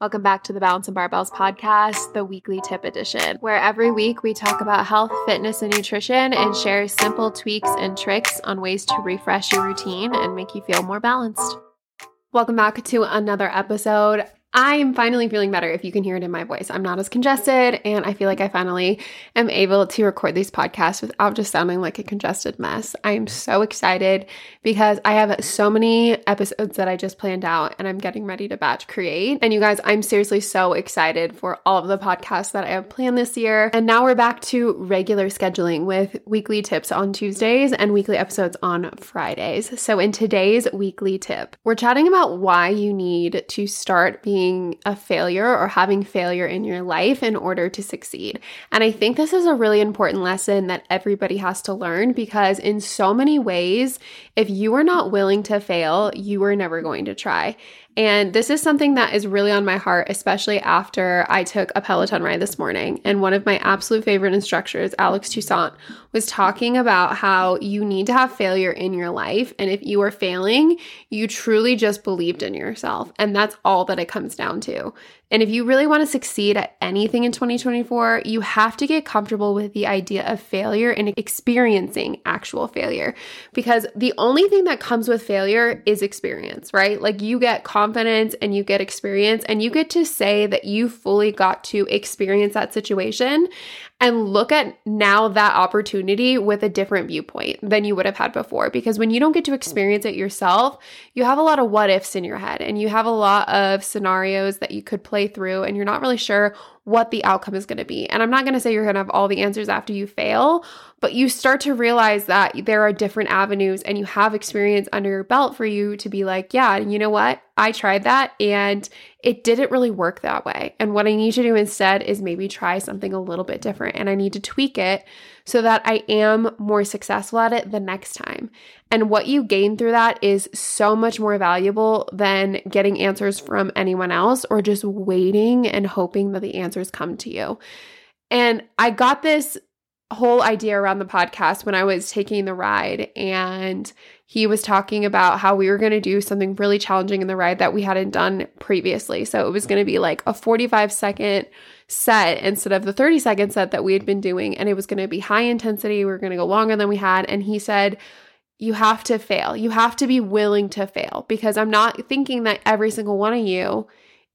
Welcome back to the Balance and Barbells podcast, the weekly tip edition, where every week we talk about health, fitness, and nutrition and share simple tweaks and tricks on ways to refresh your routine and make you feel more balanced. Welcome back to another episode. I'm finally feeling better if you can hear it in my voice. I'm not as congested, and I feel like I finally am able to record these podcasts without just sounding like a congested mess. I am so excited because I have so many episodes that I just planned out and I'm getting ready to batch create. And you guys, I'm seriously so excited for all of the podcasts that I have planned this year. And now we're back to regular scheduling with weekly tips on Tuesdays and weekly episodes on Fridays. So, in today's weekly tip, we're chatting about why you need to start being being a failure or having failure in your life in order to succeed. And I think this is a really important lesson that everybody has to learn because, in so many ways, if you are not willing to fail, you are never going to try. And this is something that is really on my heart, especially after I took a Peloton ride this morning. And one of my absolute favorite instructors, Alex Toussaint, was talking about how you need to have failure in your life. And if you are failing, you truly just believed in yourself. And that's all that it comes down to. And if you really want to succeed at anything in 2024, you have to get comfortable with the idea of failure and experiencing actual failure. Because the only thing that comes with failure is experience, right? Like you get confidence and you get experience and you get to say that you fully got to experience that situation and look at now that opportunity with a different viewpoint than you would have had before. Because when you don't get to experience it yourself, you have a lot of what ifs in your head and you have a lot of scenarios that you could play through, and you're not really sure what the outcome is going to be. And I'm not going to say you're going to have all the answers after you fail, but you start to realize that there are different avenues and you have experience under your belt for you to be like, yeah, you know what? I tried that and it didn't really work that way. And what I need to do instead is maybe try something a little bit different and I need to tweak it so that I am more successful at it the next time. And what you gain through that is so much more valuable than getting answers from anyone else or just waiting and hoping that the answers come to you. And I got this whole idea around the podcast when I was taking the ride and he was talking about how we were going to do something really challenging in the ride that we hadn't done previously. So it was going to be like a 45 second set instead of the 30 second set that we had been doing and it was going to be high intensity. We were going to go longer than we had and he said you have to fail. You have to be willing to fail because I'm not thinking that every single one of you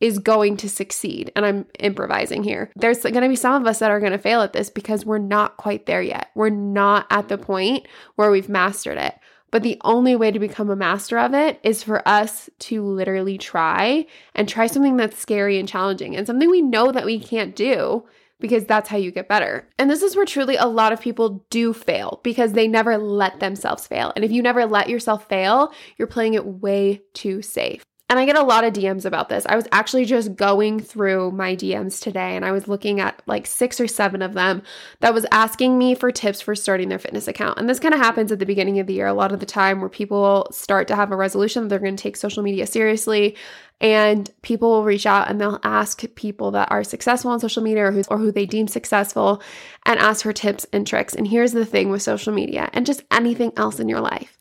is going to succeed. And I'm improvising here. There's going to be some of us that are going to fail at this because we're not quite there yet. We're not at the point where we've mastered it. But the only way to become a master of it is for us to literally try and try something that's scary and challenging and something we know that we can't do because that's how you get better. And this is where truly a lot of people do fail because they never let themselves fail. And if you never let yourself fail, you're playing it way too safe. And I get a lot of DMs about this. I was actually just going through my DMs today and I was looking at like six or seven of them that was asking me for tips for starting their fitness account. And this kind of happens at the beginning of the year a lot of the time where people start to have a resolution that they're going to take social media seriously. And people will reach out and they'll ask people that are successful on social media or who, or who they deem successful and ask for tips and tricks. And here's the thing with social media and just anything else in your life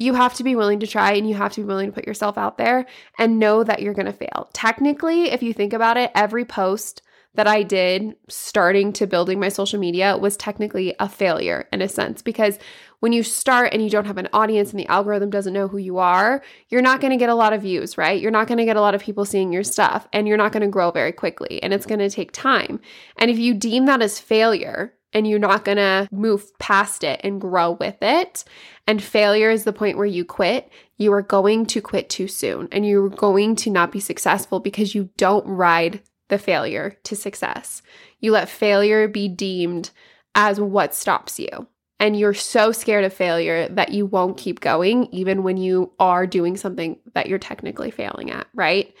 you have to be willing to try and you have to be willing to put yourself out there and know that you're going to fail. Technically, if you think about it, every post that I did starting to building my social media was technically a failure in a sense because when you start and you don't have an audience and the algorithm doesn't know who you are, you're not going to get a lot of views, right? You're not going to get a lot of people seeing your stuff and you're not going to grow very quickly and it's going to take time. And if you deem that as failure, and you're not going to move past it and grow with it. And failure is the point where you quit. You are going to quit too soon and you're going to not be successful because you don't ride the failure to success. You let failure be deemed as what stops you. And you're so scared of failure that you won't keep going, even when you are doing something that you're technically failing at, right?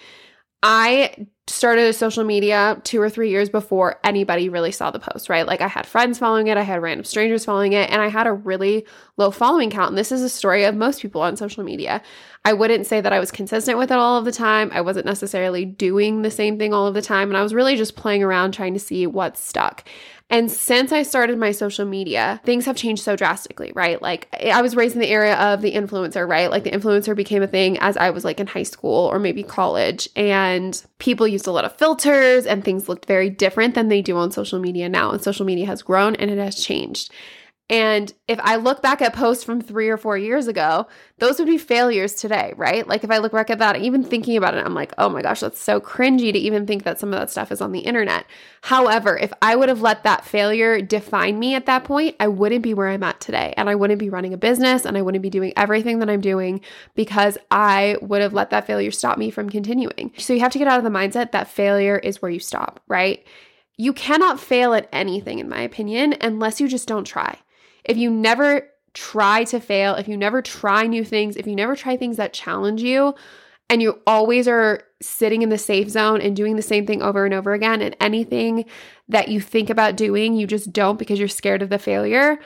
I started a social media two or three years before anybody really saw the post, right? Like I had friends following it, I had random strangers following it, and I had a really low following count. And this is a story of most people on social media. I wouldn't say that I was consistent with it all of the time. I wasn't necessarily doing the same thing all of the time. And I was really just playing around trying to see what stuck. And since I started my social media, things have changed so drastically, right? Like I was raised in the area of the influencer, right? Like the influencer became a thing as I was like in high school or maybe college. And people used a lot of filters and things looked very different than they do on social media now. And social media has grown and it has changed. And if I look back at posts from three or four years ago, those would be failures today, right? Like if I look back at that, even thinking about it, I'm like, oh my gosh, that's so cringy to even think that some of that stuff is on the internet. However, if I would have let that failure define me at that point, I wouldn't be where I'm at today. And I wouldn't be running a business and I wouldn't be doing everything that I'm doing because I would have let that failure stop me from continuing. So you have to get out of the mindset that failure is where you stop, right? You cannot fail at anything, in my opinion, unless you just don't try. If you never try to fail, if you never try new things, if you never try things that challenge you, and you always are sitting in the safe zone and doing the same thing over and over again, and anything that you think about doing, you just don't because you're scared of the failure,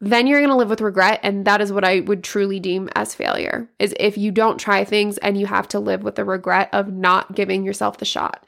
then you're going to live with regret and that is what I would truly deem as failure. Is if you don't try things and you have to live with the regret of not giving yourself the shot.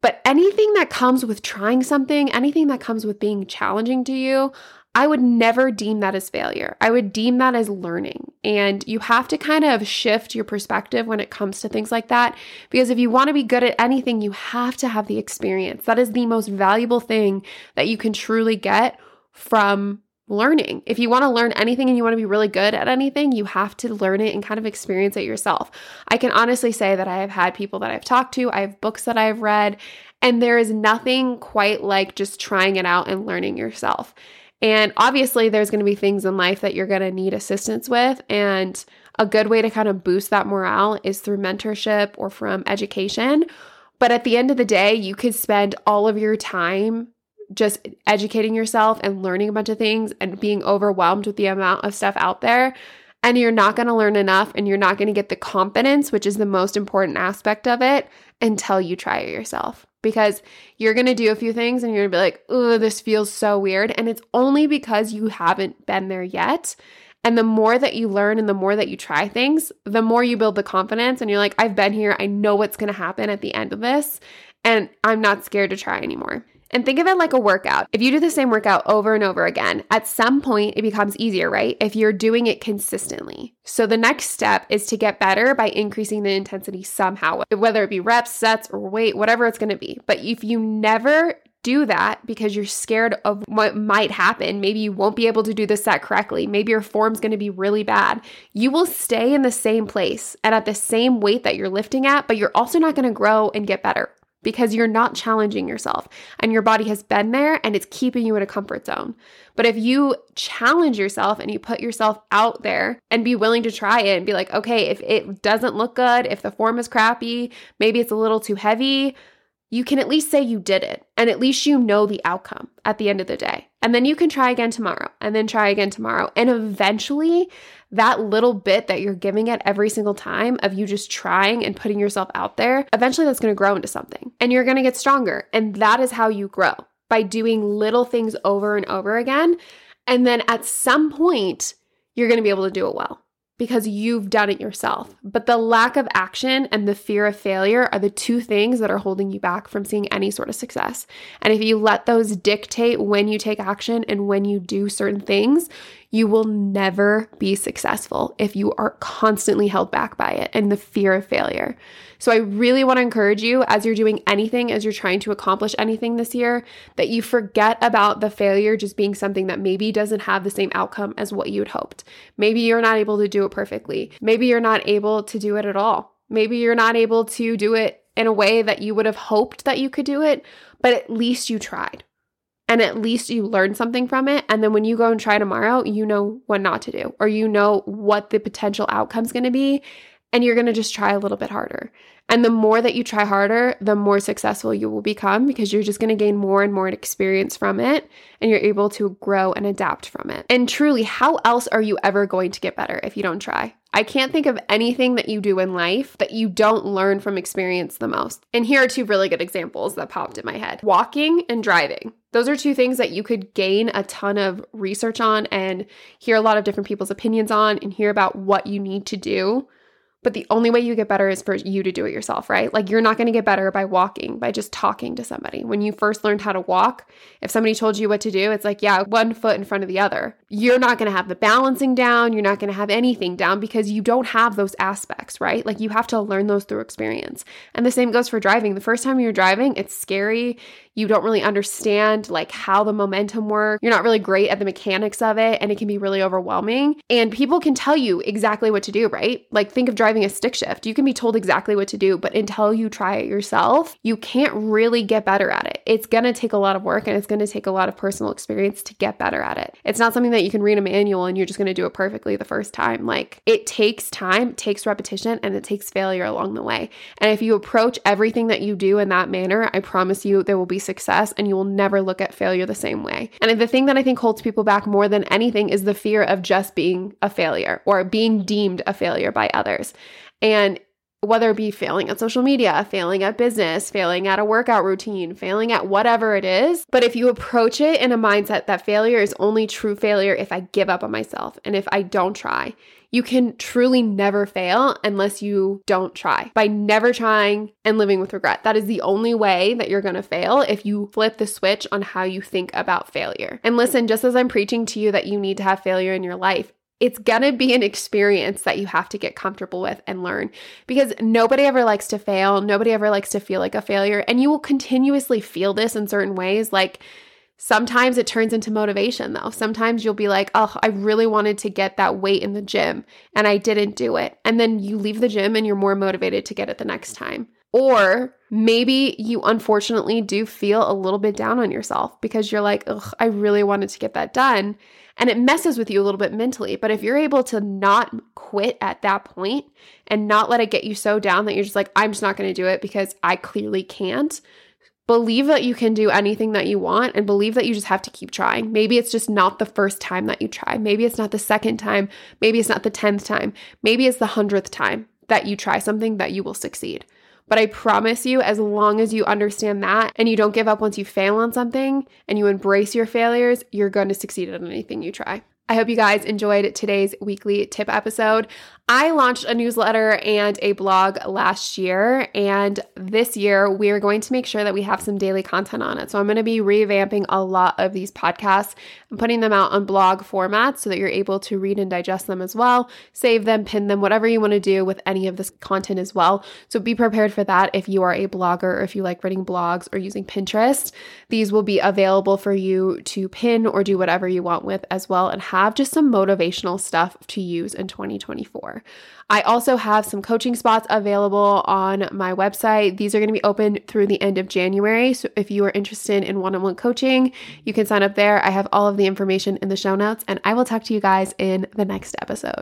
But anything that comes with trying something, anything that comes with being challenging to you, I would never deem that as failure. I would deem that as learning. And you have to kind of shift your perspective when it comes to things like that. Because if you want to be good at anything, you have to have the experience. That is the most valuable thing that you can truly get from learning. If you want to learn anything and you want to be really good at anything, you have to learn it and kind of experience it yourself. I can honestly say that I have had people that I've talked to, I have books that I've read, and there is nothing quite like just trying it out and learning yourself. And obviously, there's going to be things in life that you're going to need assistance with. And a good way to kind of boost that morale is through mentorship or from education. But at the end of the day, you could spend all of your time just educating yourself and learning a bunch of things and being overwhelmed with the amount of stuff out there. And you're not going to learn enough and you're not going to get the confidence, which is the most important aspect of it, until you try it yourself because you're going to do a few things and you're going to be like, oh, this feels so weird. And it's only because you haven't been there yet. And the more that you learn and the more that you try things, the more you build the confidence. And you're like, I've been here. I know what's going to happen at the end of this. And I'm not scared to try anymore. And think of it like a workout. If you do the same workout over and over again, at some point it becomes easier, right? If you're doing it consistently. So the next step is to get better by increasing the intensity somehow, whether it be reps, sets, or weight, whatever it's gonna be. But if you never do that because you're scared of what might happen. Maybe you won't be able to do the set correctly. Maybe your form's going to be really bad. You will stay in the same place and at the same weight that you're lifting at, but you're also not going to grow and get better because you're not challenging yourself and your body has been there and it's keeping you in a comfort zone. But if you challenge yourself and you put yourself out there and be willing to try it and be like, okay, if it doesn't look good, if the form is crappy, maybe it's a little too heavy, you can at least say you did it and at least you know the outcome at the end of the day. And then you can try again tomorrow and then try again tomorrow. And eventually, that little bit that you're giving it every single time of you just trying and putting yourself out there, eventually that's going to grow into something and you're going to get stronger. And that is how you grow by doing little things over and over again. And then at some point, you're going to be able to do it well because you've done it yourself. But the lack of action and the fear of failure are the two things that are holding you back from seeing any sort of success. And if you let those dictate when you take action and when you do certain things, you will never be successful if you are constantly held back by it and the fear of failure. So, I really want to encourage you as you're doing anything, as you're trying to accomplish anything this year, that you forget about the failure just being something that maybe doesn't have the same outcome as what you had hoped. Maybe you're not able to do it perfectly. Maybe you're not able to do it at all. Maybe you're not able to do it in a way that you would have hoped that you could do it, but at least you tried and at least you learn something from it. And then when you go and try tomorrow, you know what not to do, or you know what the potential outcome is going to be, and you're going to just try a little bit harder. And the more that you try harder, the more successful you will become because you're just going to gain more and more experience from it and you're able to grow and adapt from it. And truly, how else are you ever going to get better if you don't try? I can't think of anything that you do in life that you don't learn from experience the most. And here are two really good examples that popped in my head walking and driving. Those are two things that you could gain a ton of research on and hear a lot of different people's opinions on and hear about what you need to do but the only way you get better is for you to do it yourself, right? Like you're not going to get better by walking, by just talking to somebody. When you first learned how to walk, if somebody told you what to do, it's like, yeah, one foot in front of the other. You're not going to have the balancing down. You're not going to have anything down because you don't have those aspects, right? Like you have to learn those through experience. And the same goes for driving. The first time you're driving, it's scary you don't really understand like how the momentum works. You're not really great at the mechanics of it and it can be really overwhelming. And people can tell you exactly what to do, right? Like think of driving a stick shift. You can be told exactly what to do, but until you try it yourself, you can't really get better at it. It's going to take a lot of work and it's going to take a lot of personal experience to get better at it. It's not something that you can read a manual and you're just going to do it perfectly the first time. Like it takes time, it takes repetition, and it takes failure along the way. And if you approach everything that you do in that manner, I promise you there will be success and you will never look at failure the same way. And the thing that I think holds people back more than anything is the fear of just being a failure or being deemed a failure by others. And whether it be failing at social media, failing at business, failing at a workout routine, failing at whatever it is. But if you approach it in a mindset that failure is only true failure if I give up on myself and if I don't try, you can truly never fail unless you don't try. By never trying and living with regret. That is the only way that you're to fail if you flip the switch on how you think about failure. And listen, just as I'm preaching to you that you need to have failure in your life, it's gonna be an experience that you have to get comfortable with and learn because nobody ever likes to fail. Nobody ever likes to feel like a failure. And you will continuously feel this in certain ways. Like sometimes it turns into motivation, though. Sometimes you'll be like, oh, I really wanted to get that weight in the gym and I didn't do it. And then you leave the gym and you're more motivated to get it the next time. Or maybe you unfortunately do feel a little bit down on yourself because you're like, ugh, I really wanted to get that done and it messes with you a little bit mentally. But if you're able to not quit at that point and not let it get you so down that you're just like, I'm just not going to do it because I clearly can't, believe that you can do anything that you want and believe that you just have to keep trying. Maybe it's just not the first time that you try. Maybe it's not the second time. Maybe it's not the 10th time. Maybe it's the 100th time that you try something that you will succeed. But I promise you, as long as you understand that and you don't give up once you fail on something and you embrace your failures, you're going to succeed at anything you try. I hope you guys enjoyed today's weekly tip episode. I launched a newsletter and a blog last year, and this year we are going to make sure that we have some daily content on it. So I'm going to be revamping a lot of these podcasts and putting them out on blog formats so that you're able to read and digest them as well, save them, pin them, whatever you want to do with any of this content as well. So be prepared for that if you are a blogger or if you like writing blogs or using Pinterest. These will be available for you to pin or do whatever you want with as well and have just some motivational stuff to use in 2024. I also have some coaching spots available on my website. These are going to be open through the end of January. So if you are interested in one on one coaching, you can sign up there. I have all of the information in the show notes, and I will talk to you guys in the next episode.